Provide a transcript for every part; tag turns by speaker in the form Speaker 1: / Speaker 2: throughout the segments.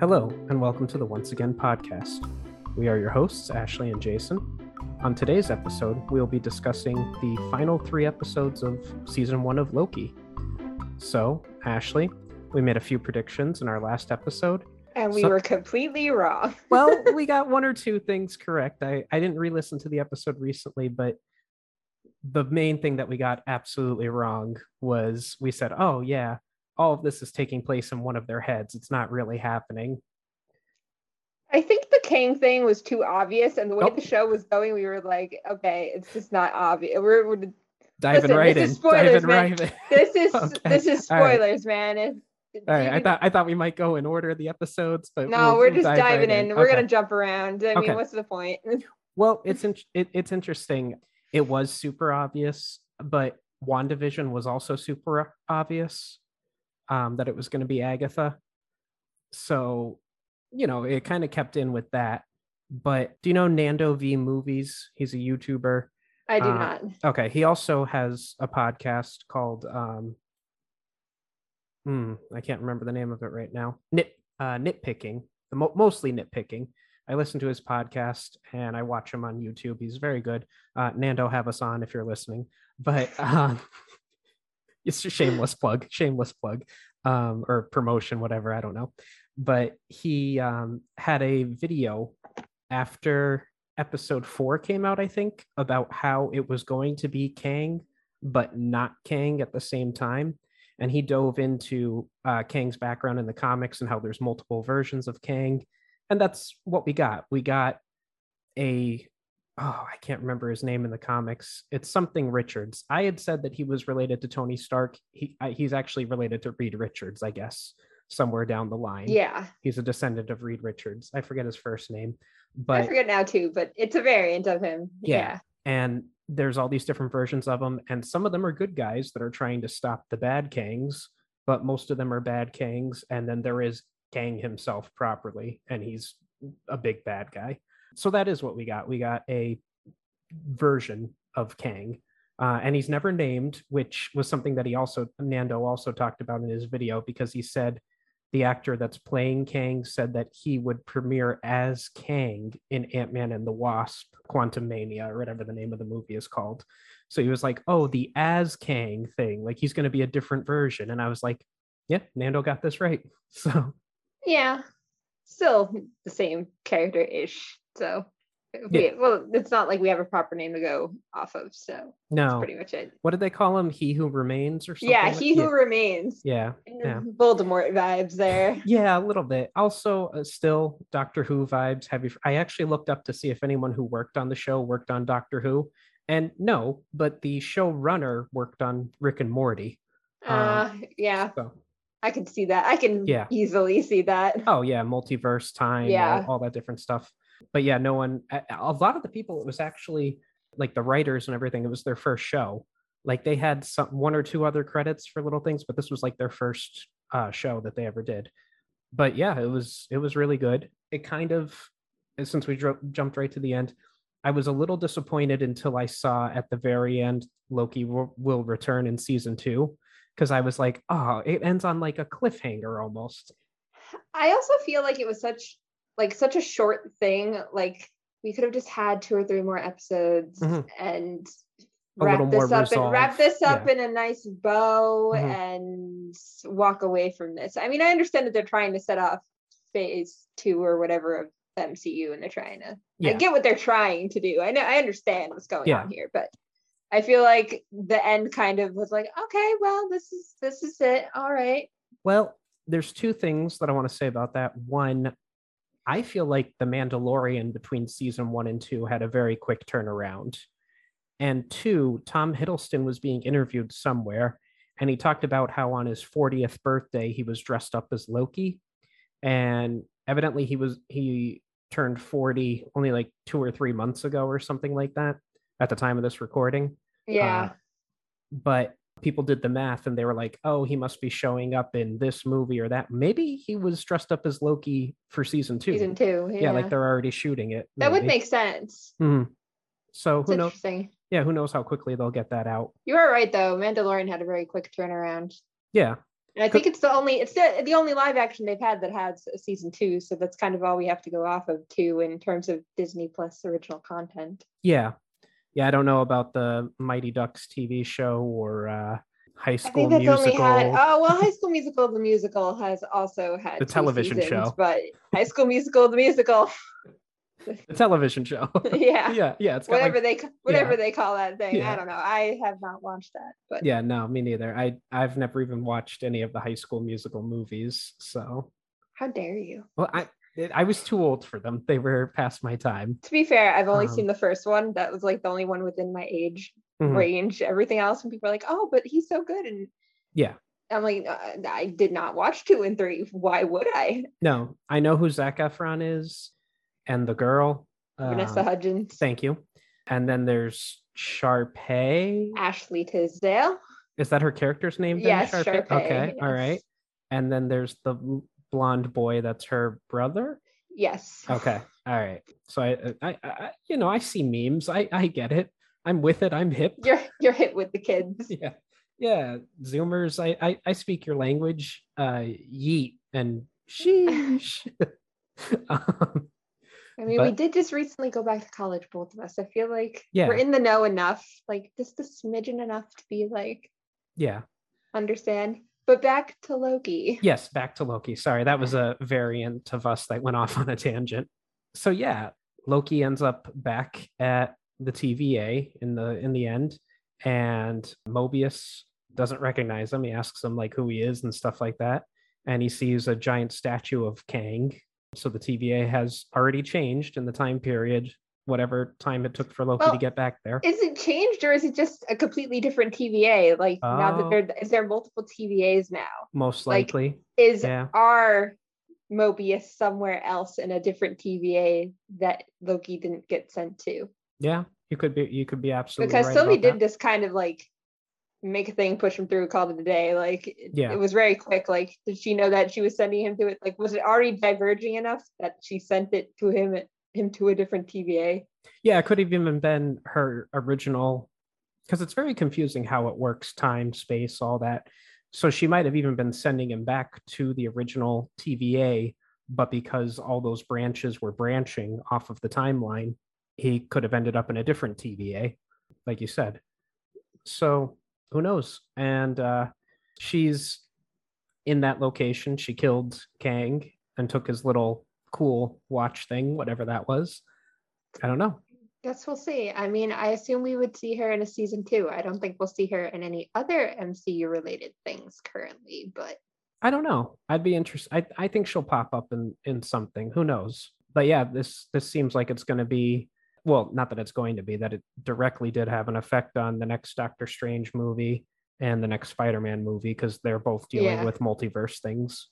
Speaker 1: Hello, and welcome to the Once Again podcast. We are your hosts, Ashley and Jason. On today's episode, we'll be discussing the final three episodes of season one of Loki. So, Ashley, we made a few predictions in our last episode.
Speaker 2: And we
Speaker 1: So-
Speaker 2: were completely wrong.
Speaker 1: Well, we got one or two things correct. I, I didn't re listen to the episode recently, but the main thing that we got absolutely wrong was we said, oh, yeah, all of this is taking place in one of their heads. It's not really happening.
Speaker 2: I think the Kang thing was too obvious, and the way
Speaker 1: Nope.
Speaker 2: the show was going, we were like, okay, it's just not obvious. We're, we're
Speaker 1: Diving
Speaker 2: Listen,
Speaker 1: right
Speaker 2: this
Speaker 1: in.
Speaker 2: is spoilers,
Speaker 1: Diving
Speaker 2: man.
Speaker 1: right in.
Speaker 2: this is
Speaker 1: Okay,
Speaker 2: this is
Speaker 1: all right.
Speaker 2: spoilers, man. It,
Speaker 1: All right, I thought I thought we might go in order of the episodes, but
Speaker 2: no,
Speaker 1: we'll-
Speaker 2: we're just
Speaker 1: dive right
Speaker 2: diving in. We're
Speaker 1: Okay.
Speaker 2: gonna jump around. I
Speaker 1: Okay.
Speaker 2: mean, what's the point?
Speaker 1: Well, it's in, it, it's interesting. It was super obvious, but WandaVision was also super obvious um, that it was going to be Agatha. So, you know, it kind of kept in with that. But do you know Nando V Movies? He's a YouTuber.
Speaker 2: I do
Speaker 1: Uh,
Speaker 2: not.
Speaker 1: Okay, he also has a podcast called um hmm, I can't remember the name of it right now. Nit uh nitpicking, mostly nitpicking. I listen to his podcast and I watch him on YouTube. He's very good. Uh Nando have us on if you're listening. But um it's a shameless plug, shameless plug. Um or promotion whatever, I don't know. But he um had a video after episode four came out, I think, about how it was going to be Kang, but not Kang at the same time. And he dove into uh, Kang's background in the comics and how there's multiple versions of Kang. And that's what we got. We got a, oh, I can't remember his name in the comics. It's something Richards. I had said that he was related to Tony Stark. He, I, he's actually related to Reed Richards, I guess, somewhere down the line.
Speaker 2: Yeah,
Speaker 1: He's a descendant of Reed Richards. I forget his first name. But I
Speaker 2: forget now too, but it's a variant of him.
Speaker 1: Yeah.
Speaker 2: Yeah.
Speaker 1: and there's all these different versions of him, and some of them are good guys that are trying to stop the bad kangs but most of them are bad kangs and then there is kang himself properly and he's a big bad guy so that is what we got we got a version of kang uh, and he's never named which was something that he also nando also talked about in his video because he said the actor that's playing Kang said that he would premiere as Kang in Ant Man and the Wasp, Quantumania, or whatever the name of the movie is called. So he was like, oh, the as Kang thing, like he's going to be a different version. And I was like, yeah, Nando got this right. So
Speaker 2: Yeah. Still the same character ish. So, we, well, it's not like we have a proper name to go off of. So, that's
Speaker 1: no,
Speaker 2: pretty much it.
Speaker 1: what did they call him? He who remains or something?
Speaker 2: Yeah,
Speaker 1: like-
Speaker 2: he who remains.
Speaker 1: Yeah. Yeah.
Speaker 2: Voldemort vibes there.
Speaker 1: Yeah, a little bit. Also, uh, still Doctor Who vibes. Have you? I actually looked up to see if anyone who worked on the show worked on Doctor Who, and no, but the showrunner worked on Rick and Morty. Um,
Speaker 2: Uh, yeah,
Speaker 1: So,
Speaker 2: I can see that. I can
Speaker 1: Yeah.
Speaker 2: easily see that.
Speaker 1: oh yeah, multiverse time,
Speaker 2: Yeah.
Speaker 1: all, all that different stuff. But yeah, no one. A, lot of the people, it was actually like the writers and everything. It was their first show. Like they had some one or two other credits for little things, but this was like their first uh, show that they ever did. But yeah, it was it was really good. It kind of since we jumped right to the end, I was a little disappointed until I saw at the very end Loki will, will return in season two because I was like, oh, it ends on like a cliffhanger almost.
Speaker 2: I also feel like it was such like such a short thing. Like we could have just had two or three more episodes
Speaker 1: Mhm.
Speaker 2: and wrap this up and wrap this up
Speaker 1: yeah.
Speaker 2: in a nice bow
Speaker 1: Mhm.
Speaker 2: and walk away from this. I mean, I understand that they're trying to set off phase two or whatever of the MCU and they're trying to I
Speaker 1: Yeah.
Speaker 2: get what they're trying to do. I know I understand what's going
Speaker 1: Yeah.
Speaker 2: on here, but I feel like the end kind of was like, okay, well, this is this is it. All right.
Speaker 1: Well, there's two things that I want to say about that. One, I feel like The Mandalorian between season one and two had a very quick turnaround. And two, Tom Hiddleston was being interviewed somewhere, and he talked about how on his 40th birthday he was dressed up as Loki. And evidently he was he turned 40 only like two or three months ago or something like that at the time of this recording.
Speaker 2: Yeah.
Speaker 1: Uh, but people did the math and they were like, oh, he must be showing up in this movie or that. Maybe he was dressed up as Loki for season two.
Speaker 2: season two. Yeah,
Speaker 1: yeah. like they're already shooting it.
Speaker 2: that would make sense.
Speaker 1: Mhm. So who knows?
Speaker 2: interesting.
Speaker 1: Yeah, who knows how quickly they'll get that out.
Speaker 2: You are right though. Mandalorian had a very quick turnaround.
Speaker 1: Yeah.
Speaker 2: And I think it's the only it's the, the only live action they've had that has a season two. So that's kind of all we have to go off of too in terms of Disney Plus original content.
Speaker 1: Yeah. Yeah, I don't know about the Mighty Ducks TV show or uh High School Musical.
Speaker 2: had oh well High School Musical the musical has also had
Speaker 1: The television
Speaker 2: seasons,
Speaker 1: show.
Speaker 2: But High School Musical the musical.
Speaker 1: the television show.
Speaker 2: yeah.
Speaker 1: yeah, yeah, it's got like
Speaker 2: Whatever they whatever
Speaker 1: yeah.
Speaker 2: they call that thing.
Speaker 1: Yeah.
Speaker 2: I don't know. I have not watched that, but
Speaker 1: yeah, no, me neither. I I've never even watched any of the High School Musical movies, so
Speaker 2: how dare you?
Speaker 1: well, I I was too old for them. They were past my time.
Speaker 2: To be fair, I've only
Speaker 1: Um,
Speaker 2: seen the first one. That was like the only one within my age
Speaker 1: Mhm.
Speaker 2: range. Everything else, when people are like, "Oh, but he's so good," and
Speaker 1: Yeah.
Speaker 2: I'm like, uh, I did not watch two and three. Why would I?
Speaker 1: No, I know who Zac Efron is, and the girl.
Speaker 2: Vanessa
Speaker 1: um,
Speaker 2: Hudgens,
Speaker 1: Thank you. And then there's Sharpay.
Speaker 2: Ashley Tisdale.
Speaker 1: Is that her character's name? then,
Speaker 2: Yes,
Speaker 1: Sharpay?
Speaker 2: Sharpay,
Speaker 1: Okay, all right. And then there's the blonde boy. That's her brother.
Speaker 2: Yes.
Speaker 1: Okay, all right. So I, I, I, you know, I see memes. I, I get it. I'm with it. I'm hip.
Speaker 2: You're you're hit with the kids.
Speaker 1: Yeah, yeah. Zoomers. I, I, I speak your language. Uh, yeet and sheesh. um,
Speaker 2: I mean, we did just recently go back to college, both of us. I feel like
Speaker 1: Yeah.
Speaker 2: we're in the know enough, like just a smidgen enough to be like
Speaker 1: yeah.
Speaker 2: understand. But back to Loki.
Speaker 1: Yes, back to Loki. Sorry, that was a variant of us that went off on a tangent. So yeah, Loki ends up back at the TVA in the in the end, and Mobius doesn't recognize him. He asks him like who he is and stuff like that, and he sees a giant statue of Kang. So the TVA has already changed in the time period, whatever time it took for Loki to get back there.
Speaker 2: Is it changed or is it just a completely different TVA? Like now that
Speaker 1: Oh.
Speaker 2: there is there multiple TVAs now?
Speaker 1: Most
Speaker 2: like,
Speaker 1: likely,
Speaker 2: Is
Speaker 1: Yeah.
Speaker 2: our Mobius somewhere else in a different TVA that Loki didn't get sent to?
Speaker 1: yeah. You could be you could be absolutely
Speaker 2: because
Speaker 1: right
Speaker 2: Sylvie did
Speaker 1: that.
Speaker 2: just kind of like make a thing, push him through, call it a day. Like
Speaker 1: Yeah.
Speaker 2: it was very quick. Like did she know that she was sending him to it? Like was it already diverging enough that she sent it to him him to a different TVA?
Speaker 1: Yeah, it could have even been her original, because it's very confusing how it works time, space, all that. So she might have even been sending him back to the original TVA, but because all those branches were branching off of the timeline, he could have ended up in a different TVA, like you said. So who knows? And uh, she's in that location. She killed Kang and took his little cool watch thing, whatever that was. I don't know.
Speaker 2: Guess we'll see. I mean, I assume we would see her in a season two. I don't think we'll see her in any other MCU related things currently, but
Speaker 1: I don't know. I'd be interested. I, I think she'll pop up in in something. Who knows? But yeah, this this seems like it's going to be well, not that it's going to be that it directly did have an effect on the next Doctor Strange movie and the next Spider-Man movie because they're both dealing
Speaker 2: Yeah.
Speaker 1: with multiverse things.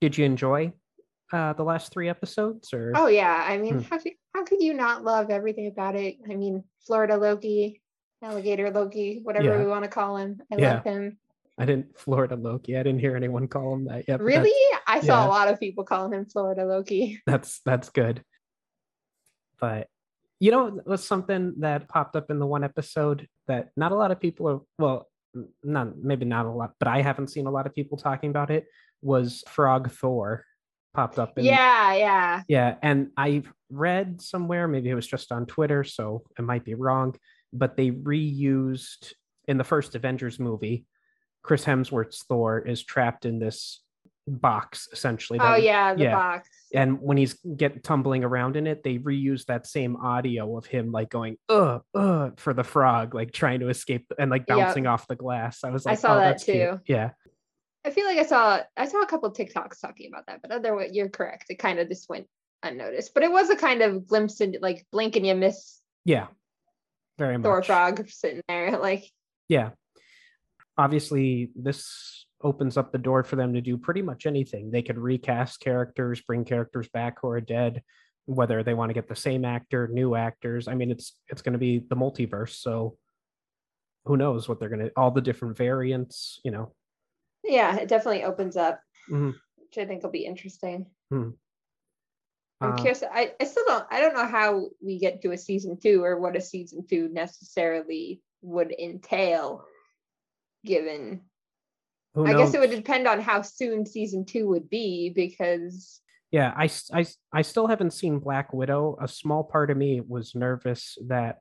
Speaker 1: Did you enjoy uh, the last three episodes? Or
Speaker 2: oh yeah, I mean,
Speaker 1: Hmm.
Speaker 2: how could how could you not love everything about it? I mean, Florida Loki, alligator Loki, whatever
Speaker 1: Yeah.
Speaker 2: we want to call him. I
Speaker 1: Yeah.
Speaker 2: love him.
Speaker 1: I didn't Florida Loki. I didn't hear anyone call him that yet.
Speaker 2: Really? I saw
Speaker 1: yeah.
Speaker 2: a lot of people calling him Florida Loki.
Speaker 1: that's that's good but you know it was something that popped up in the one episode that not a lot of people are well not maybe not a lot but i haven't seen a lot of people talking about it was frog thor popped up in
Speaker 2: yeah, yeah.
Speaker 1: yeah and i read somewhere maybe it was just on twitter so it might be wrong but they reused in the first avengers movie chris hemsworth's thor is trapped in this box essentially that
Speaker 2: Oh yeah, the
Speaker 1: yeah.
Speaker 2: box.
Speaker 1: and when he's get tumbling around in it they reuse that same audio of him like going uh uh for the frog like trying to escape and like
Speaker 2: Yep.
Speaker 1: bouncing off the glass i was like, I
Speaker 2: saw
Speaker 1: oh,
Speaker 2: that
Speaker 1: that's cute."
Speaker 2: too.
Speaker 1: yeah
Speaker 2: I feel like I saw I saw a couple TikToks talking about that, but otherwise you're correct. It kind of just went unnoticed. But it was a kind of glimpse into like blink and you miss
Speaker 1: yeah very much
Speaker 2: Thor frog sitting there. Like
Speaker 1: yeah obviously this opens up the door for them to do pretty much anything they could recast characters bring characters back who are dead whether they want to get the same actor new actors i mean it's it's going to be the multiverse so who knows what they're going to all the different variants you know
Speaker 2: yeah, it definitely opens up,
Speaker 1: Mhm.
Speaker 2: which I think will be interesting.
Speaker 1: Hmm.
Speaker 2: I'm
Speaker 1: Uh,
Speaker 2: curious. I, I still don't I don't know how we get to a season two or what a season two necessarily would entail given I guess it would depend on how soon season two would be because
Speaker 1: Yeah, I, I i still haven't seen Black Widow. A small part of me was nervous that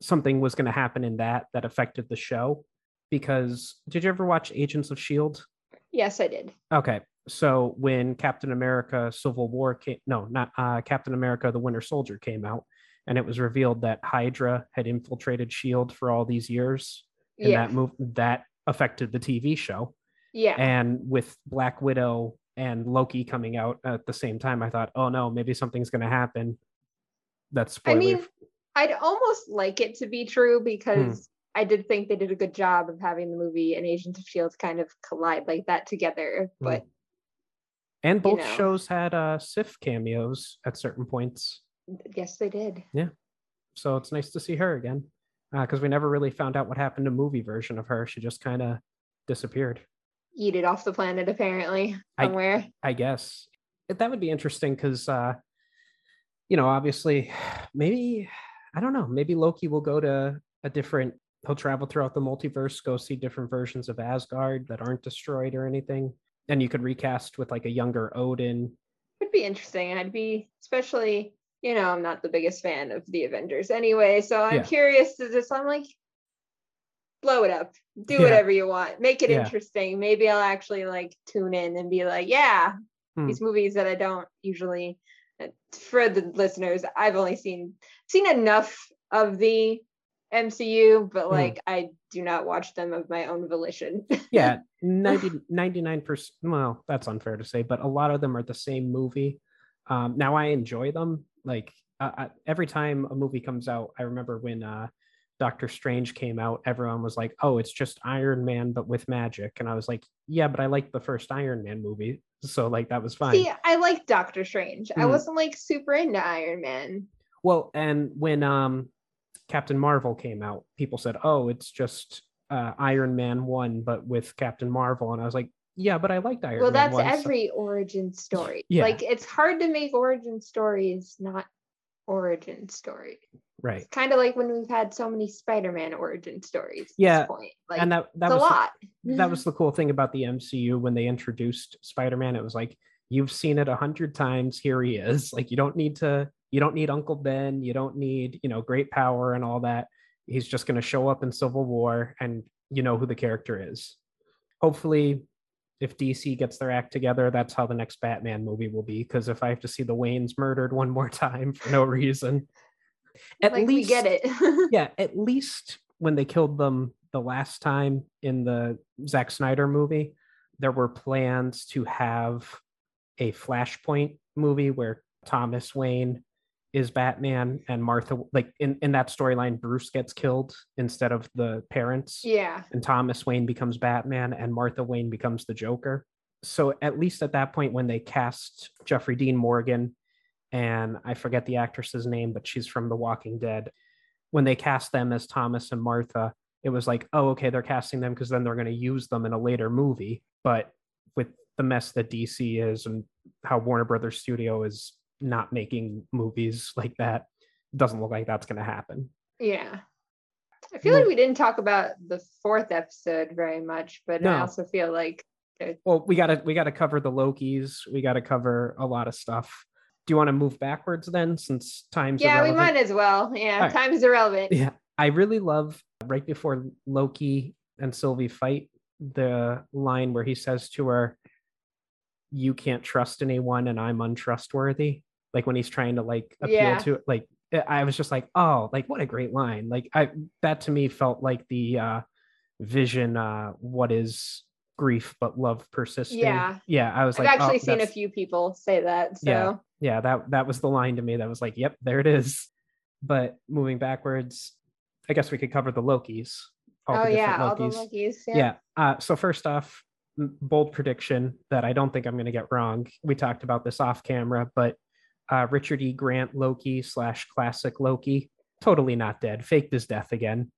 Speaker 1: something was going to happen in that that affected the show. Because did you ever watch Agents of S.H.I.E.L.D.?
Speaker 2: yes, I did.
Speaker 1: Okay. So when Captain America Civil War came, no, not uh, Captain America the Winter Soldier came out, and it was revealed that Hydra had infiltrated S.H.I.E.L.D. For all these years. And
Speaker 2: Yeah.
Speaker 1: that move that affected the TV show
Speaker 2: Yeah.
Speaker 1: and with black widow and loki coming out at the same time i thought oh no maybe something's going to happen that's
Speaker 2: I mean, I'd almost like it to be true because I did think they did a good job of having the movie and Agents of Shield kind of collide like that together.
Speaker 1: Hmm.
Speaker 2: But
Speaker 1: and both
Speaker 2: know.
Speaker 1: shows had uh sif cameos at certain points
Speaker 2: yes, they did.
Speaker 1: Yeah, so it's nice to see her again because we never really found out what happened to movie version of her she just kind of disappeared
Speaker 2: Eat it off the planet, apparently,
Speaker 1: I-
Speaker 2: somewhere.
Speaker 1: I guess But that would be interesting because, uh, you know, obviously, maybe I don't know. Maybe Loki will go to a different. He'll travel throughout the multiverse, go see different versions of Asgard that aren't destroyed or anything, and you could recast with like a younger Odin.
Speaker 2: It would be interesting. I'd be, especially, you know, I'm not the biggest fan of the Avengers anyway. So I'm
Speaker 1: Yeah.
Speaker 2: curious to just, I'm like, blow it up, do
Speaker 1: Yeah.
Speaker 2: whatever you want, make it
Speaker 1: Yeah.
Speaker 2: interesting. Maybe I'll actually like tune in and be like, yeah,
Speaker 1: Hmm.
Speaker 2: these movies that I don't usually. uh, For the listeners, I've only seen seen enough of the MCU, but
Speaker 1: Hmm.
Speaker 2: like I do not watch them of my own volition.
Speaker 1: Yeah, 90, 99%. Well, that's unfair to say, but a lot of them are the same movie. Um, now I enjoy them. Like uh, I, every time a movie comes out, I remember when uh, Doctor Strange came out, everyone was like, "Oh, it's just Iron Man but with magic," and I was like, "Yeah, but I liked the first Iron Man movie, so like that was fine."
Speaker 2: See, I like Doctor Strange. I
Speaker 1: Hmm.
Speaker 2: wasn't like super into Iron Man.
Speaker 1: Well, and when um, Captain Marvel came out, people said, "Oh, it's just uh, Iron Man one, but with Captain Marvel," and I was like, "Yeah, but I liked Iron
Speaker 2: well,
Speaker 1: Man."
Speaker 2: that's
Speaker 1: 1, so-
Speaker 2: every origin story.
Speaker 1: Yeah.
Speaker 2: Like it's hard to make origin stories not origin story.
Speaker 1: right.
Speaker 2: It's kind of like when we've had so many Spider-Man origin stories. At
Speaker 1: Yeah,
Speaker 2: this point. like
Speaker 1: and that that
Speaker 2: it's a
Speaker 1: was the-
Speaker 2: lot.
Speaker 1: that was the cool thing about the MCU when they introduced Spider-Man. It was like you've seen it a hundred times. Here he is. Like you don't need to. You don't need Uncle Ben. You don't need you know great power and all that. He's just going to show up in Civil War, and you know who the character is. Hopefully, if DC gets their act together, that's how the next Batman movie will be. Because if I have to see the Waynes murdered one more time for no reason, at
Speaker 2: like
Speaker 1: least
Speaker 2: we get it.
Speaker 1: yeah, at least when they killed them the last time in the Zack Snyder movie, there were plans to have a Flashpoint movie where Thomas Wayne is Batman and Martha like in, in that storyline Bruce gets killed instead of the parents
Speaker 2: yeah.
Speaker 1: and Thomas Wayne becomes Batman and Martha Wayne becomes the Joker. So at least at that point when they cast Jeffrey Dean Morgan and I forget the actress's name but she's from The Walking Dead when they cast them as Thomas and Martha it was like oh okay they're casting them because then they're going to use them in a later movie but with the mess that DC is and how Warner Brothers Studio is not making movies like that it doesn't look like that's going to happen.
Speaker 2: Yeah. I feel like we didn't talk about the fourth episode very much, but I also feel like
Speaker 1: well we gotta we gotta cover the lokis we gotta cover a lot of stuff do you want to move backwards then since time's
Speaker 2: yeah, we might as well. Yeah, time is irrelevant.
Speaker 1: yeah i really love right before loki and sylvie fight the line where he says to her you can't trust anyone and i'm untrustworthy like when he's trying to like appeal
Speaker 2: Yeah.
Speaker 1: to like i I was just like oh like what a great line like i that to me felt like the uh vision uh what is grief but love persisting
Speaker 2: Yeah.
Speaker 1: yeah i was like,
Speaker 2: I've
Speaker 1: like oh,
Speaker 2: actually seen a few people say that. So
Speaker 1: Yeah. yeah that that was the line to me that was like yep there it is but moving backwards i guess we could cover the lokis all
Speaker 2: oh
Speaker 1: the
Speaker 2: yeah,
Speaker 1: different
Speaker 2: all the
Speaker 1: lokis
Speaker 2: Lokis. Yeah.
Speaker 1: yeah, Uh, so first off bold prediction that i don't think i'm going to get wrong. We talked about this off camera but uh, richard e. Grant loki slash classic loki totally not dead. Faked his death again.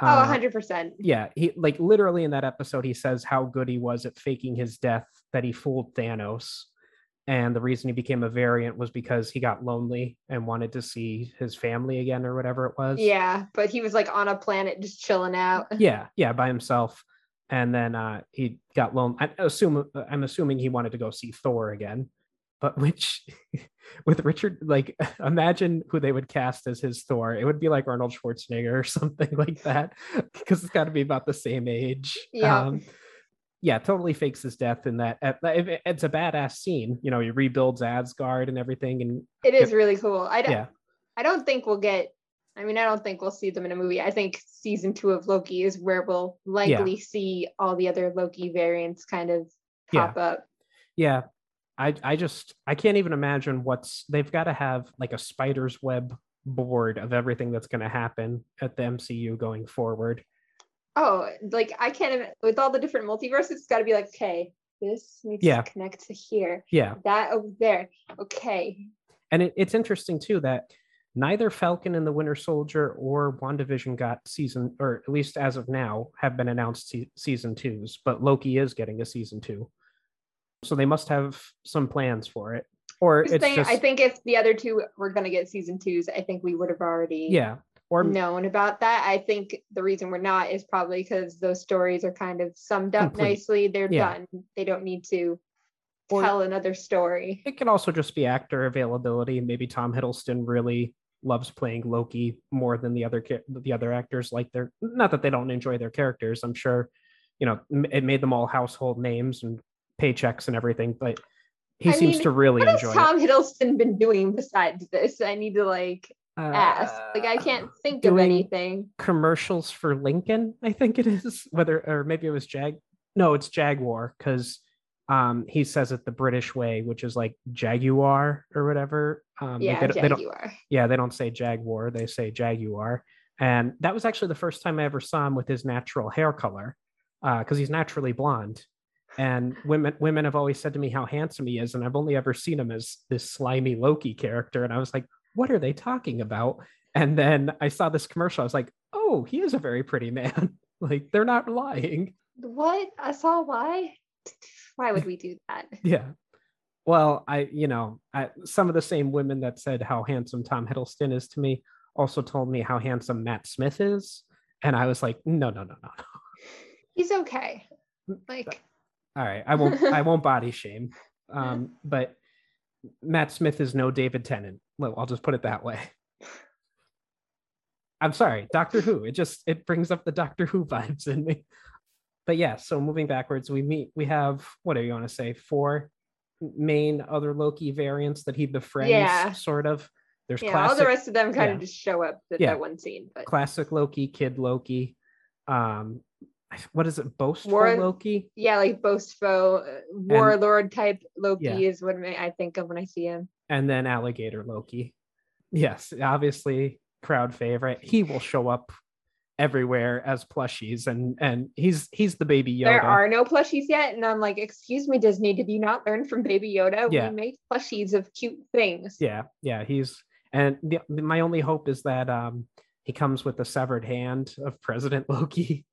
Speaker 2: Oh,
Speaker 1: Uh,
Speaker 2: 100%.
Speaker 1: yeah he like literally in that episode he says how good he was at faking his death that he fooled thanos. And the reason he became a variant was because he got lonely and wanted to see his family again or whatever it was.
Speaker 2: Yeah, but he was like on a planet just chilling out.
Speaker 1: yeah yeah by himself and then uh, he got lonely. I assume I'm assuming he wanted to go see Thor again, but which with Richard, like imagine who they would cast as his Thor. It would be like Arnold Schwarzenegger or something like that, because it's got to be about the same age.
Speaker 2: Yeah.
Speaker 1: Um, yeah, totally fakes his death in that. It's a badass scene. You know, he rebuilds Asgard and everything, and
Speaker 2: It is really cool. I don't
Speaker 1: yeah,
Speaker 2: I don't think we'll get I mean, I don't think we'll see them in a movie. I think season two of Loki is where we'll likely see all the other Loki variants kind of
Speaker 1: Yeah.
Speaker 2: pop up.
Speaker 1: yeah. I I just I can't even imagine what's they've got to have like a spider's web board of everything that's going to happen at the MCU going forward.
Speaker 2: Oh, like I can't even with all the different multiverses, it's got to be like, okay, this needs
Speaker 1: Yeah.
Speaker 2: to connect to here,
Speaker 1: Yeah,
Speaker 2: that over there. Okay,
Speaker 1: and it, it's interesting too that neither Falcon and the Winter Soldier or WandaVision got season, or at least as of now, have been announced se- season twos. But Loki is getting a season two, so they must have some plans for it. Or it's
Speaker 2: saying,
Speaker 1: just
Speaker 2: I think if the other two were gonna get season twos, I think we would have already
Speaker 1: yeah, or
Speaker 2: known about that. I think the reason we're not is probably because those stories are kind of summed up
Speaker 1: Complete.
Speaker 2: nicely. They're
Speaker 1: Yeah.
Speaker 2: done. They don't need to
Speaker 1: Or-
Speaker 2: tell another story.
Speaker 1: it can also just be actor availability. Maybe Tom Hiddleston really loves playing Loki more than the other the other actors. Like they're not that they don't enjoy their characters. I'm sure, you know, it made them all household names and paychecks and everything. But he
Speaker 2: I
Speaker 1: seems
Speaker 2: mean,
Speaker 1: to really
Speaker 2: What has
Speaker 1: enjoy
Speaker 2: Tom Hiddleston been doing besides this? I need to like
Speaker 1: it.
Speaker 2: ask. Like I
Speaker 1: Uh,
Speaker 2: can't think of anything.
Speaker 1: commercials for Lincoln. I think it is whether or maybe it was Jag. No, it's Jaguar because um he says it the British way, which is like Jaguar or whatever. Um, like,
Speaker 2: Yeah,
Speaker 1: they, don't- they don't
Speaker 2: Jaguar.
Speaker 1: yeah, they don't say Jaguar, they say Jaguar. And that was actually the first time I ever saw him with his natural hair color, because he's naturally blonde. And women women have always said to me how handsome he is, and I've only ever seen him as this slimy Loki character. And I was like, what are they talking about? And then I saw this commercial. I was like, oh, he is a very pretty man. like they're not lying.
Speaker 2: What? I saw why? Why would we do that?
Speaker 1: Yeah. Well, I, you know, I, some of the same women that said how handsome Tom Hiddleston is to me also told me how handsome Matt Smith is. And I was like, no, no, no, no, no.
Speaker 2: He's okay. Like
Speaker 1: All right. I won't, I won't body shame. Um, but Matt Smith is no David Tennant. Well, I'll just put it that way. I'm sorry, Doctor Who. It just it brings up the Doctor Who vibes in me. But yeah, so moving backwards, we meet we have what do you want to say? Four main other Loki variants that he befriends,
Speaker 2: Yeah.
Speaker 1: sort of. There's
Speaker 2: yeah, all the rest of them kind
Speaker 1: yeah.
Speaker 2: of just show up at
Speaker 1: Yeah.
Speaker 2: that one scene. But
Speaker 1: classic Loki, Kid Loki. Um what is it? Boastful
Speaker 2: War-
Speaker 1: Loki?
Speaker 2: yeah, like boastful uh, warlord type Loki
Speaker 1: Yeah.
Speaker 2: is what I think of when I see him.
Speaker 1: and then alligator Loki. Yes, obviously crowd favorite. He will show up everywhere as plushies, and and he's he's the baby Yoda.
Speaker 2: There are no plushies yet, and I'm like, excuse me, Disney, did you not learn from Baby Yoda?
Speaker 1: Yeah.
Speaker 2: We make plushies of cute things.
Speaker 1: yeah, yeah, he's and the, my only hope is that um he comes with the severed hand of President Loki.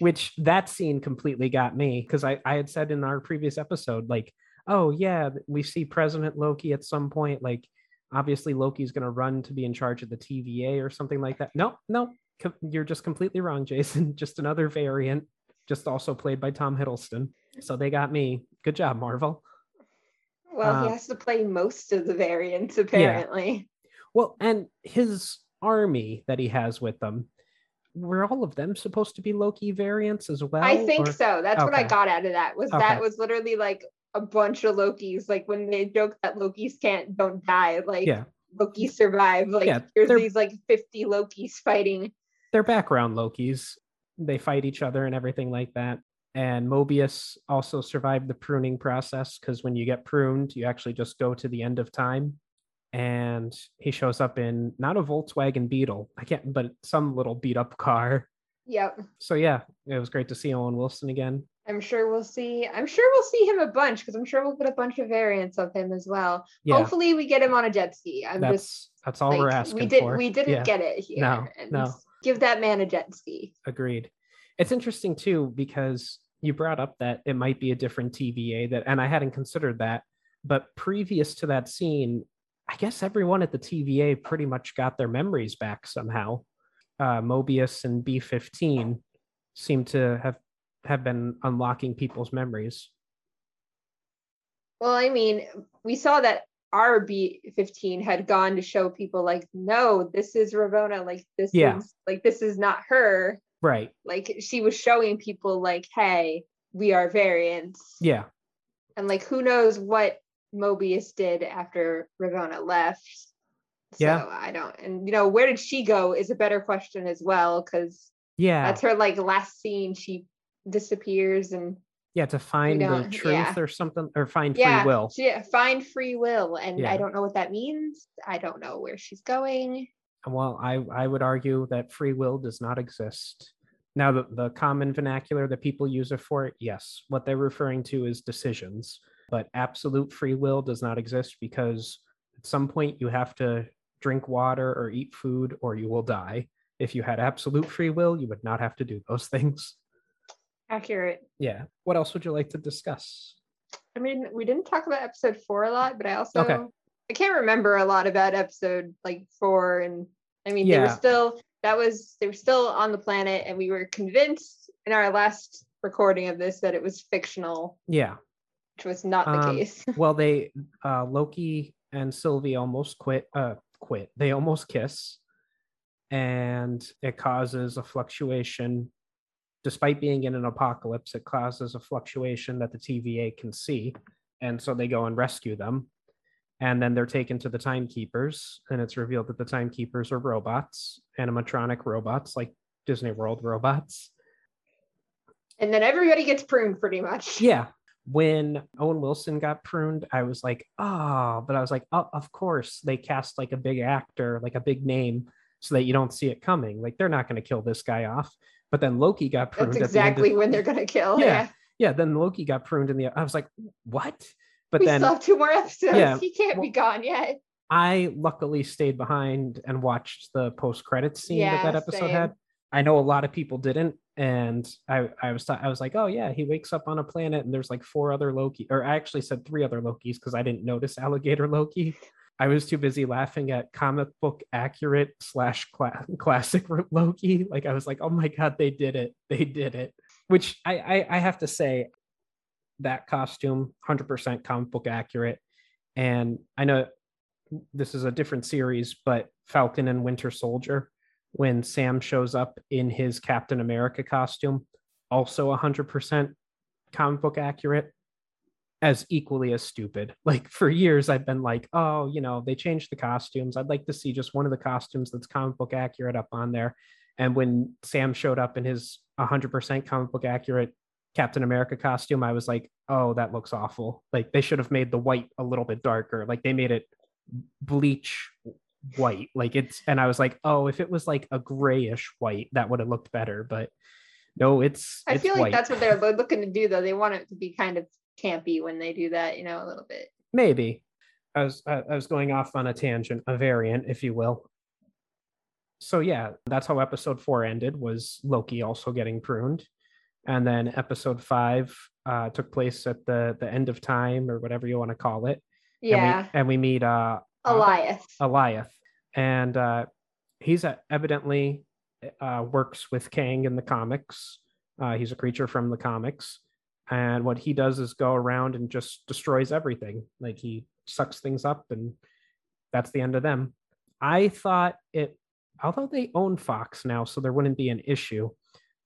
Speaker 1: Which that scene completely got me because I, I had said in our previous episode, like, oh yeah, we see President Loki at some point. Like, obviously Loki's gonna run to be in charge of the TVA or something like that. No, no, you're just completely wrong, Jason. Just another variant, just also played by Tom Hiddleston. So they got me. Good job, Marvel.
Speaker 2: Well,
Speaker 1: Um,
Speaker 2: he has to play most of the variants, apparently.
Speaker 1: Well, and his army that he has with them, were all of them supposed to be Loki variants as well?
Speaker 2: I think
Speaker 1: or-
Speaker 2: so. That's what I got out of that. Was
Speaker 1: Okay.
Speaker 2: that was literally like a bunch of Lokis. Like when they joke that Lokis can't don't die, like
Speaker 1: Yeah.
Speaker 2: Loki survive. Like
Speaker 1: Yeah,
Speaker 2: here's
Speaker 1: they're-
Speaker 2: these like 50 Lokis fighting.
Speaker 1: They're background Lokis. They fight each other and everything like that. And Mobius also survived the pruning process because when you get pruned, you actually just go to the end of time. And he shows up in not a Volkswagen Beetle, I can't, but some little beat up car.
Speaker 2: Yep.
Speaker 1: So yeah, it was great to see Owen Wilson again.
Speaker 2: I'm sure we'll see. I'm sure we'll see him a bunch because I'm sure we'll get a bunch of variants of him as well.
Speaker 1: Yeah,
Speaker 2: Hopefully, we get him on a jet ski. I'm
Speaker 1: that's
Speaker 2: just
Speaker 1: that's all we're
Speaker 2: like,
Speaker 1: asking
Speaker 2: we did.
Speaker 1: for.
Speaker 2: We didn't
Speaker 1: Yeah,
Speaker 2: get it here.
Speaker 1: No,
Speaker 2: and
Speaker 1: no.
Speaker 2: Give that man a jet ski.
Speaker 1: agreed. It's interesting too because you brought up that it might be a different TVA that, and I hadn't considered that. But previous to that scene, I guess everyone at the TVA pretty much got their memories back somehow. Uh, Mobius and B15 seem to have have been unlocking people's memories.
Speaker 2: Well, I mean, we saw that our B15 had gone to show people like, no, this is Ravonna. Like this
Speaker 1: Yeah.
Speaker 2: is like this is not her.
Speaker 1: Right.
Speaker 2: Like she was showing people like, hey, we are variants.
Speaker 1: Yeah.
Speaker 2: And like who knows what Mobius did after Ravonna left. So
Speaker 1: Yeah.
Speaker 2: I don't and you know, where did she go is a better question as well, because
Speaker 1: Yeah.
Speaker 2: that's her like last scene. She disappears and
Speaker 1: yeah. To find the truth
Speaker 2: yeah.
Speaker 1: or something or find
Speaker 2: yeah,
Speaker 1: free will.
Speaker 2: yeah find free will. And
Speaker 1: Yeah.
Speaker 2: I don't know what that means. I don't know where she's going.
Speaker 1: Well, I, I would argue that free will does not exist. Now, the, the common vernacular that people use it for, yes, what they're referring to is decisions, but absolute free will does not exist because at some point you have to drink water or eat food or you will die. If you had absolute free will, you would not have to do those things.
Speaker 2: Accurate.
Speaker 1: Yeah. What else would you like to discuss?
Speaker 2: I mean, we didn't talk about episode four a lot, but I also
Speaker 1: Okay.
Speaker 2: I can't remember a lot about episode like four and I mean they were still that was they were still on the planet and we were convinced in our last recording of this that it was fictional,
Speaker 1: Yeah.
Speaker 2: which was not the
Speaker 1: Um,
Speaker 2: case.
Speaker 1: well they uh loki and sylvie almost quit uh quit they almost kiss and it causes a fluctuation despite being in an apocalypse it causes a fluctuation that the tva can see. And so they go and rescue them. And then they're taken to the timekeepers and it's revealed that the timekeepers are robots animatronic robots like disney world robots.
Speaker 2: And then everybody gets pruned pretty much.
Speaker 1: yeah. When owen wilson got pruned i was like oh but i was like oh of course they cast like a big actor like a big name so that you don't see it coming. Like they're not going to kill this guy off but then loki got pruned
Speaker 2: That's
Speaker 1: at the
Speaker 2: exactly when they're gonna kill.
Speaker 1: Yeah,
Speaker 2: Yeah.
Speaker 1: yeah then loki got pruned in the i was like what but
Speaker 2: we
Speaker 1: then
Speaker 2: still have two more episodes.
Speaker 1: Yeah,
Speaker 2: He can't be gone yet.
Speaker 1: i luckily stayed behind and watched the post-credits scene that that episode
Speaker 2: same.
Speaker 1: had i know a lot of people didn't and i i was i was like oh yeah he wakes up on a planet and there's like four other loki or i actually said three other lokis because i didn't notice alligator loki i was too busy laughing at comic book accurate slash classic loki. Like i was like oh my god they did it. They did it. Which i i, I have to say that costume 100% comic book accurate. And i know this is a different series but falcon and winter soldier when sam shows up in his captain america costume also 100% comic book accurate as equally as stupid like for years i've been like oh you know they changed the costumes i'd like to see just one of the costumes that's comic book accurate up on there and when sam showed up in his 100% comic book accurate Captain America costume, I was like, oh, that looks awful. Like they should have made the white a little bit darker. Like they made it bleach white. Like it's, and I was like, oh, if it was like a grayish white, that would have looked better. But no, it's.
Speaker 2: I
Speaker 1: it's
Speaker 2: feel like
Speaker 1: white.
Speaker 2: that's what they're looking to do though. They want it to be kind of campy when they do that, you know, a little bit.
Speaker 1: maybe. I was I I was going off on a tangent, a variant, if you will. So yeah, that's how episode four ended. Was Loki also getting pruned, and then episode five uh, took place at the the end of time or whatever you want to call it.
Speaker 2: Yeah.
Speaker 1: and we, and we meet uh
Speaker 2: Elias.
Speaker 1: Alioth, and uh, he's uh, evidently uh, works with Kang in the comics. Uh, he's a creature from the comics, and what he does is go around and just destroys everything. Like he sucks things up, and that's the end of them. I thought it, although they own Fox now, so there wouldn't be an issue.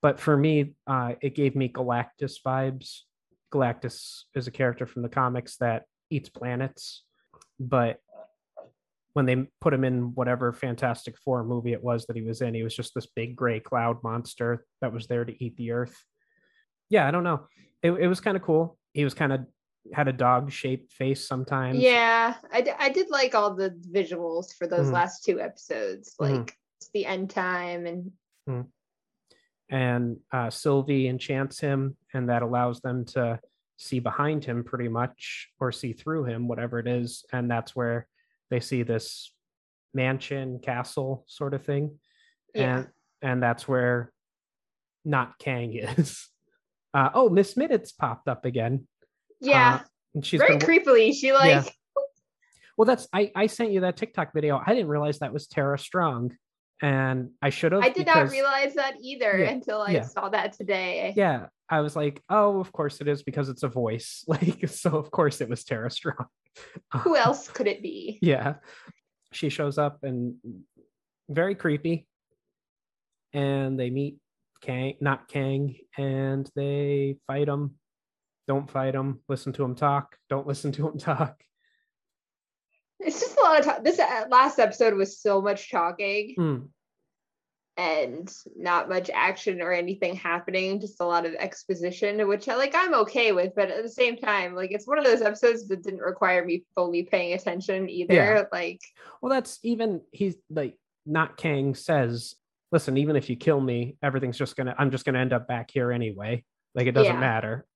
Speaker 1: But for me, uh, it gave me Galactus vibes. Galactus is a character from the comics that eats planets, but when they put him in whatever Fantastic Four movie it was that he was in, he was just this big gray cloud monster that was there to eat the earth. Yeah, I don't know. It, it was kind of cool. He was kind of had a dog shaped face sometimes.
Speaker 2: Yeah, I, d- I did like all the visuals for those
Speaker 1: Mhm.
Speaker 2: last two episodes,
Speaker 1: Mhm.
Speaker 2: like it's the end time and
Speaker 1: And uh, Sylvie enchants him, and that allows them to see behind him pretty much or see through him, whatever it is. And that's where they see this mansion, castle sort of thing.
Speaker 2: yeah.
Speaker 1: and and that's where not Kang is. Uh, oh, Miss Minutes popped up again.
Speaker 2: yeah,
Speaker 1: Uh, and she's
Speaker 2: very creepily. She like
Speaker 1: Yeah. well. That's I I sent you that TikTok video. I didn't realize that was Tara Strong. and I should have.
Speaker 2: I did not realize that either
Speaker 1: Yeah,
Speaker 2: until I
Speaker 1: yeah.
Speaker 2: saw that today.
Speaker 1: Yeah, I was like, oh, of course it is because it's a voice. Like, so of course it was Tara Strong.
Speaker 2: Who else could it be?
Speaker 1: yeah, she shows up and very creepy, and they meet Kang, not Kang, and they fight him. Don't fight him. Listen to him talk. Don't listen to him talk.
Speaker 2: It's just a lot of talk. This uh, last episode was so much talking
Speaker 1: Mm,
Speaker 2: and not much action or anything happening. Just a lot of exposition, which I like. I'm okay with, but at the same time, like it's one of those episodes that didn't require me fully paying attention either.
Speaker 1: Yeah.
Speaker 2: Like,
Speaker 1: Well, that's even he's like not Kang says, listen, even if you kill me, everything's just gonna I'm just gonna end up back here anyway. Like it doesn't
Speaker 2: Yeah.
Speaker 1: matter.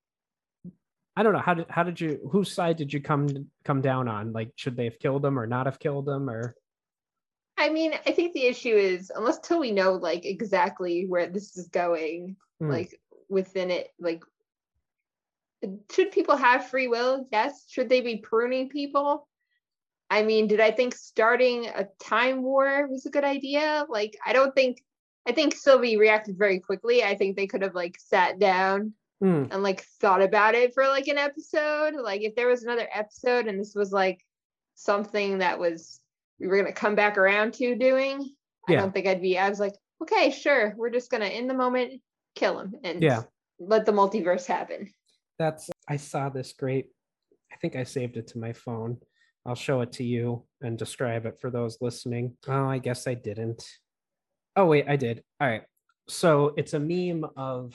Speaker 1: I don't know how did how did you whose side did you come come down on? Like should they have killed him or not have killed him or
Speaker 2: I mean, I think the issue is unless till we know like exactly where this is going,
Speaker 1: Hmm.
Speaker 2: like within it, like should people have free will? Yes. Should they be pruning people? I mean, did I think starting a time war was a good idea? Like, I don't think I think Sylvie reacted very quickly. I think they could have like sat down
Speaker 1: Hmm,
Speaker 2: and like thought about it for like an episode. Like if there was another episode and this was like something that was we were gonna come back around to doing, I don't think I'd be. I was like, okay, sure, we're just gonna in the moment kill him and
Speaker 1: Yeah.
Speaker 2: let the multiverse happen.
Speaker 1: that's I saw this great I think I saved it to my phone. I'll show it to you and describe it for those listening. Oh, I guess I didn't. Oh wait, I did. All right. So it's a meme of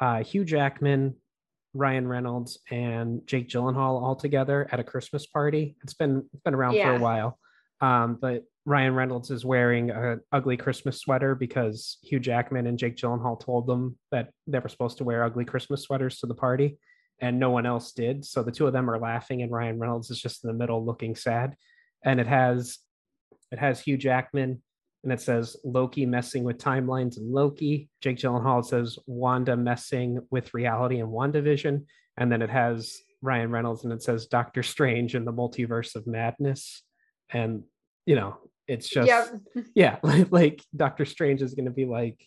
Speaker 1: uh, Hugh Jackman, Ryan Reynolds, and Jake Gyllenhaal all together at a Christmas party. It's been it's been around for a while, um, but Ryan Reynolds is wearing a ugly Christmas sweater because Hugh Jackman and Jake Gyllenhaal told them that they were supposed to wear ugly Christmas sweaters to the party, and no one else did. So the two of them are laughing, and Ryan Reynolds is just in the middle looking sad. And it has it has Hugh Jackman and it says Loki messing with timelines and Loki. Jake Gyllenhaal says Wanda messing with reality and WandaVision. And then it has Ryan Reynolds and it says Doctor Strange in the multiverse of madness. And, you know, it's just,
Speaker 2: Yep.
Speaker 1: yeah, like, like Doctor Strange is going to be like,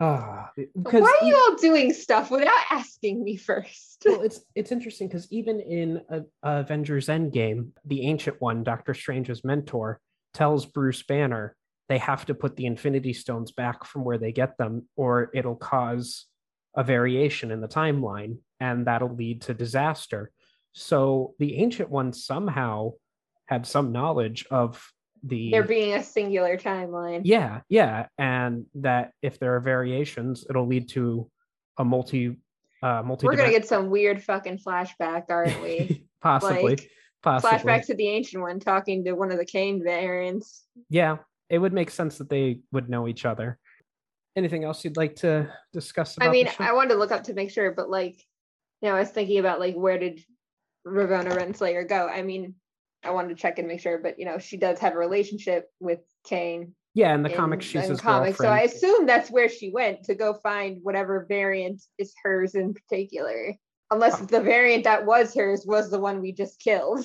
Speaker 1: ah, because
Speaker 2: Why are you all doing stuff without asking me first?
Speaker 1: well, it's it's interesting because even in uh, Avengers Endgame, the Ancient One, Doctor Strange's mentor, tells Bruce Banner they have to put the Infinity Stones back from where they get them, or it'll cause a variation in the timeline, and that'll lead to disaster. So the Ancient One somehow had some knowledge of the
Speaker 2: There being a singular timeline.
Speaker 1: yeah, yeah, and that if there are variations, it'll lead to a multi uh multi
Speaker 2: We're gonna get some weird fucking flashback, aren't we?
Speaker 1: possibly
Speaker 2: like,
Speaker 1: possibly
Speaker 2: Flashback to the ancient one talking to one of the Kang variants.
Speaker 1: yeah it would make sense that they would know each other anything else you'd like to discuss about
Speaker 2: I mean. I wanted to look up to make sure, but like, you know, I was thinking about like where did Ravonna Renslayer go? I mean, I wanted to check and make sure, but you know, she does have a relationship with Kang
Speaker 1: yeah in the
Speaker 2: in-
Speaker 1: comics she's
Speaker 2: in
Speaker 1: his
Speaker 2: comics, so I assume that's where she went to go find whatever variant is hers in particular. Unless
Speaker 1: Oh.
Speaker 2: the variant that was hers was the one we just killed.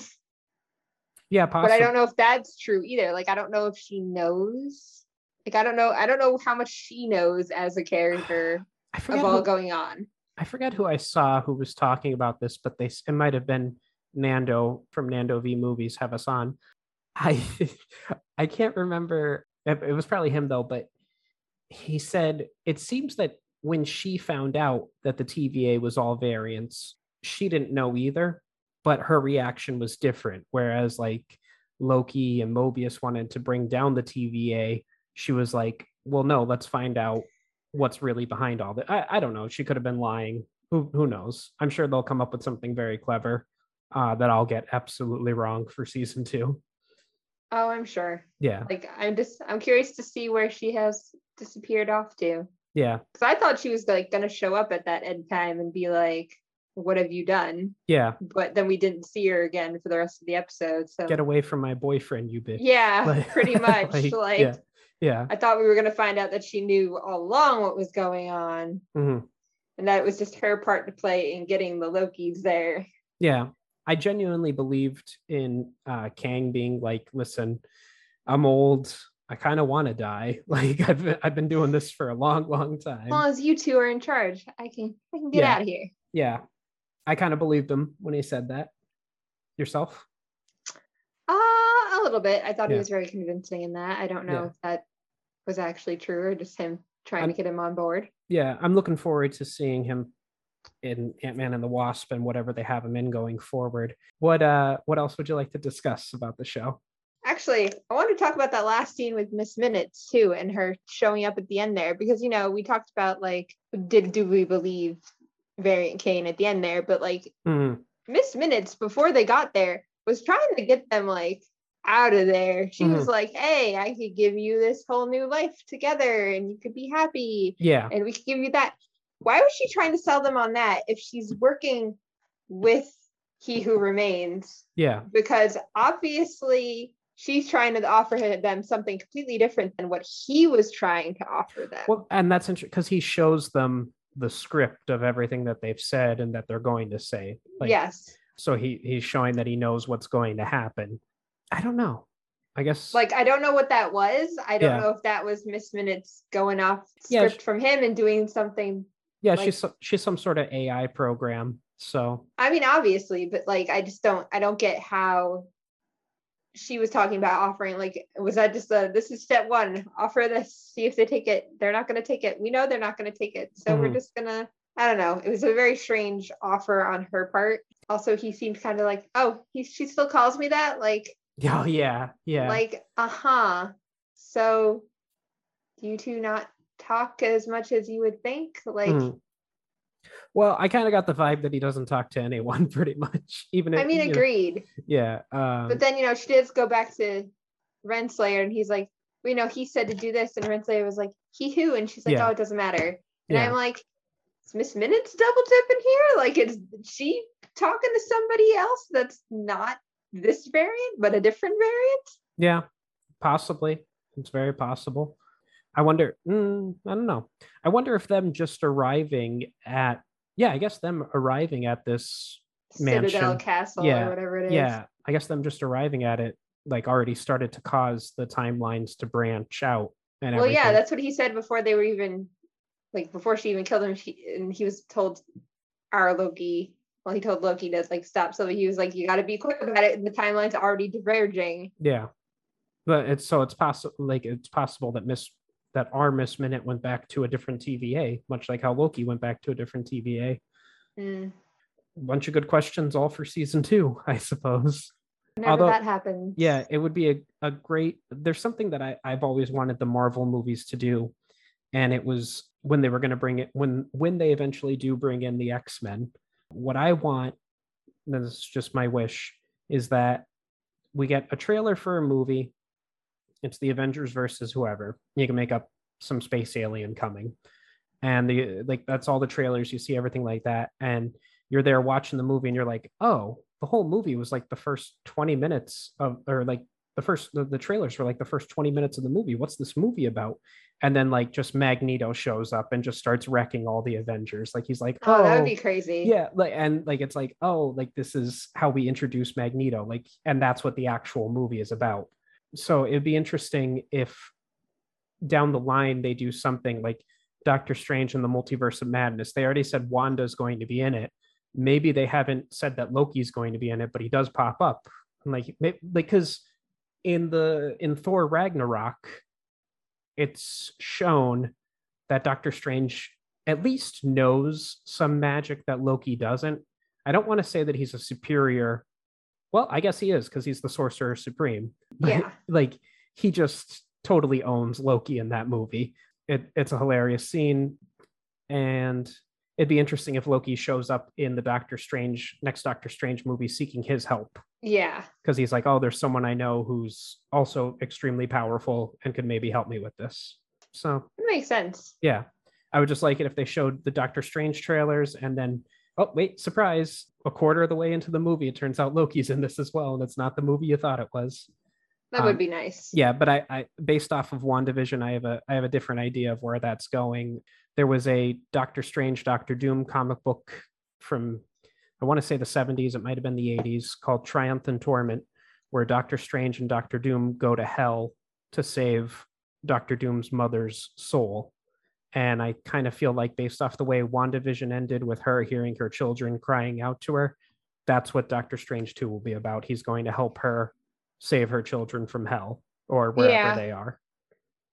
Speaker 1: yeah
Speaker 2: But I don't know if that's true either. Like I don't know if she knows. Like I don't know. I don't know how much she knows as a character of all
Speaker 1: who,
Speaker 2: going on.
Speaker 1: I forget who I saw who was talking about this but they it might have been Nando from Nando V movies have us on. I I can't remember it, was probably him though but he said it seems that when she found out that the TVA was all variants she didn't know either but her reaction was different. Whereas like Loki and Mobius wanted to bring down the TVA she was like well no let's find out what's really behind all that I, I don't know she could have been lying. Who who knows? I'm sure they'll come up with something very clever uh, that i'll get absolutely wrong for season two
Speaker 2: Oh, I'm sure.
Speaker 1: yeah
Speaker 2: Like I'm just I'm curious to see where she has disappeared off to.
Speaker 1: yeah
Speaker 2: Because I thought she was like gonna show up at that end time and be like, "What have you done?"
Speaker 1: yeah
Speaker 2: But then we didn't see her again for the rest of the episode. So
Speaker 1: get away from my boyfriend you bitch
Speaker 2: yeah,
Speaker 1: Like-
Speaker 2: pretty much. like
Speaker 1: yeah yeah
Speaker 2: I thought we were gonna find out that she knew all along what was going on,
Speaker 1: mhm.
Speaker 2: and that it was just her part to play in getting the Lokis there.
Speaker 1: yeah i genuinely believed in uh kang being like listen i'm old I kind of want to die. Like I've been, I've been doing this for a long, long time.
Speaker 2: As long as you two are in charge, I can I can get
Speaker 1: Yeah.
Speaker 2: out of here.
Speaker 1: yeah, I kind of believed him when he said that. Yourself?
Speaker 2: Uh, a little bit. I thought
Speaker 1: Yeah.
Speaker 2: he was very convincing in that. I don't know
Speaker 1: Yeah.
Speaker 2: if that was actually true or just him trying
Speaker 1: I'm-
Speaker 2: to get him on board.
Speaker 1: Yeah, I'm looking forward to seeing him in Ant Man and the Wasp and whatever they have him in going forward. What uh, what else would you like to discuss about the show?
Speaker 2: Actually, I want to talk about that last scene with Miss Minutes too, and her showing up at the end there, because you know we talked about like, did do we believe Variant Kang at the end there? But like
Speaker 1: Mm,
Speaker 2: Miss Minutes before they got there was trying to get them like out of there. She was like, "Hey, I could give you this whole new life together, and you could be happy,
Speaker 1: yeah,
Speaker 2: and we could give you that." Why was she trying to sell them on that if she's working with He Who Remains?
Speaker 1: yeah,
Speaker 2: because obviously she's trying to offer them something completely different than what he was trying to offer them.
Speaker 1: Well, and that's interesting because he shows them the script of everything that they've said and that they're going to say. Like,
Speaker 2: yes.
Speaker 1: So he he's showing that he knows what's going to happen. I don't know. I guess
Speaker 2: Like I don't know what that was. I don't
Speaker 1: Yeah.
Speaker 2: know if that was Miss Minutes going off
Speaker 1: Yeah,
Speaker 2: script from him and doing something.
Speaker 1: Yeah,
Speaker 2: like-
Speaker 1: she's she's some sort of AI program. So
Speaker 2: I mean, obviously, but like I just don't I don't get how she was talking about offering like was that just a this is step one offer this see if they take it they're not going to take it we know they're not going to take it so we're
Speaker 1: Mhm.
Speaker 2: just gonna i don't know it was a very strange offer on her part also he seemed kind of like oh he she still calls me that like
Speaker 1: oh yeah, yeah.
Speaker 2: like uh-huh so do you two not talk as much as you would think like
Speaker 1: Mhm. Well, I kind of got the vibe that he doesn't talk to anyone pretty much. Even
Speaker 2: i mean
Speaker 1: you know-
Speaker 2: agreed
Speaker 1: yeah. Um,
Speaker 2: But then, you know, she does go back to Renslayer and he's like, we know he said to do this. And Renslayer was like, he who? And she's like,
Speaker 1: Yeah.
Speaker 2: oh, it doesn't matter. And
Speaker 1: yeah.
Speaker 2: I'm like, is Miss Minutes double dipping here? Like, is she talking to somebody else that's not this variant, but a different variant?
Speaker 1: Yeah, possibly. It's very possible. I wonder. Mm, I don't know. I wonder if them just arriving at. Yeah, I guess them arriving at this.
Speaker 2: Citadel
Speaker 1: Mansion.
Speaker 2: Castle
Speaker 1: Yeah,
Speaker 2: or whatever it is.
Speaker 1: Yeah, I guess them just arriving at it like already started to cause the timelines to branch out and
Speaker 2: Well, yeah, that's what he said before they were even, like, before she even killed him. She, and he was told our Loki. Well, he told Loki to like stop. So he was like, "You got to be quick about it." And the timeline's already diverging.
Speaker 1: yeah, but it's so it's possible like it's possible that Miss that our Miss Minute went back to a different TVA, much like how Loki went back to a different TVA.
Speaker 2: Mm.
Speaker 1: bunch of good questions all for season two, I suppose.
Speaker 2: Whenever
Speaker 1: Although-
Speaker 2: that happens.
Speaker 1: Yeah, it would be a, a great there's something that I, I've always wanted the Marvel movies to do. And it was when they were gonna bring it when when they eventually do bring in the X-Men. What I want, and this is just my wish, is that we get a trailer for a movie. It's the Avengers versus whoever. You can make up some space alien coming. And the like that's all the trailers, you see everything like that. And you're there watching the movie and you're like, oh, the whole movie was like the first 20 minutes of or like the first the, the trailers were like the first 20 minutes of the movie. What's this movie about? And then like just Magneto shows up and just starts wrecking all the Avengers. Like he's like,
Speaker 2: Oh,
Speaker 1: oh,
Speaker 2: that would be crazy.
Speaker 1: yeah, like and like it's like, oh, like this is how we introduce Magneto. Like, and that's what the actual movie is about. So it'd be interesting if down the line they do something like Doctor Strange and the Multiverse of Madness. They already said Wanda's going to be in it. Maybe they haven't said that Loki's going to be in it, but he does pop up. And like, because in the in Thor Ragnarok, it's shown that Doctor Strange at least knows some magic that Loki doesn't. I don't want to say that he's a superior. Well, I guess he is because he's the sorcerer supreme.
Speaker 2: Yeah.
Speaker 1: like he just totally owns Loki in that movie. It, it's a hilarious scene, and it'd be interesting if Loki shows up in the Doctor Strange next Doctor Strange movie seeking his help
Speaker 2: Yeah.
Speaker 1: because he's like, oh, there's someone I know who's also extremely powerful and could maybe help me with this. So
Speaker 2: It makes sense.
Speaker 1: yeah, I would just like it if they showed the Doctor Strange trailers and then, oh, wait, surprise, a quarter of the way into the movie, it turns out Loki's in this as well. And it's not the movie you thought it was.
Speaker 2: That
Speaker 1: Um,
Speaker 2: would be nice.
Speaker 1: Yeah, but I, I based off of WandaVision, I have a I have a different idea of where that's going. There was a Doctor Strange, Doctor Doom comic book from I want to say the 70s, it might have been the 80s, called Triumph and Torment, where Doctor Strange and Doctor Doom go to hell to save Doctor Doom's mother's soul. And I kind of feel like, based off the way WandaVision ended with her hearing her children crying out to her, that's what Doctor Strange 2 will be about. He's going to help her save her children from hell or wherever
Speaker 2: Yeah.
Speaker 1: they are.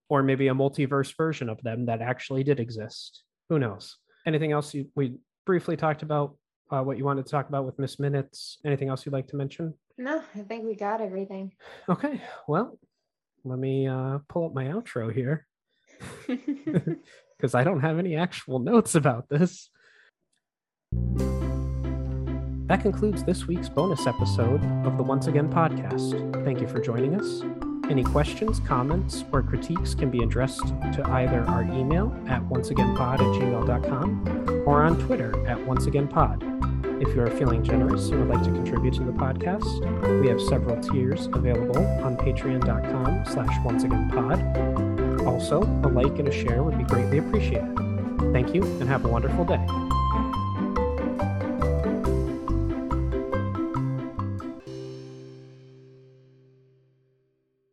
Speaker 1: Or maybe a multiverse version of them that actually did exist. Who knows? Anything else you, we briefly talked about uh, what you wanted to talk about with Miss Minutes? Anything else you'd like to mention?
Speaker 2: No, I think we got everything.
Speaker 1: Okay, well, let me uh, pull up my outro here because I don't have any actual notes about this. That concludes this week's bonus episode of the Once Again podcast. Thank you for joining us. Any questions, comments, or critiques can be addressed to either our email at onceagainpod at gmail.com or on Twitter at onceagainpod. If you are feeling generous and would like to contribute to the podcast, we have several tiers available on patreon.com slash onceagainpod. Also, a like and a share would be greatly appreciated. Thank you and have a wonderful day.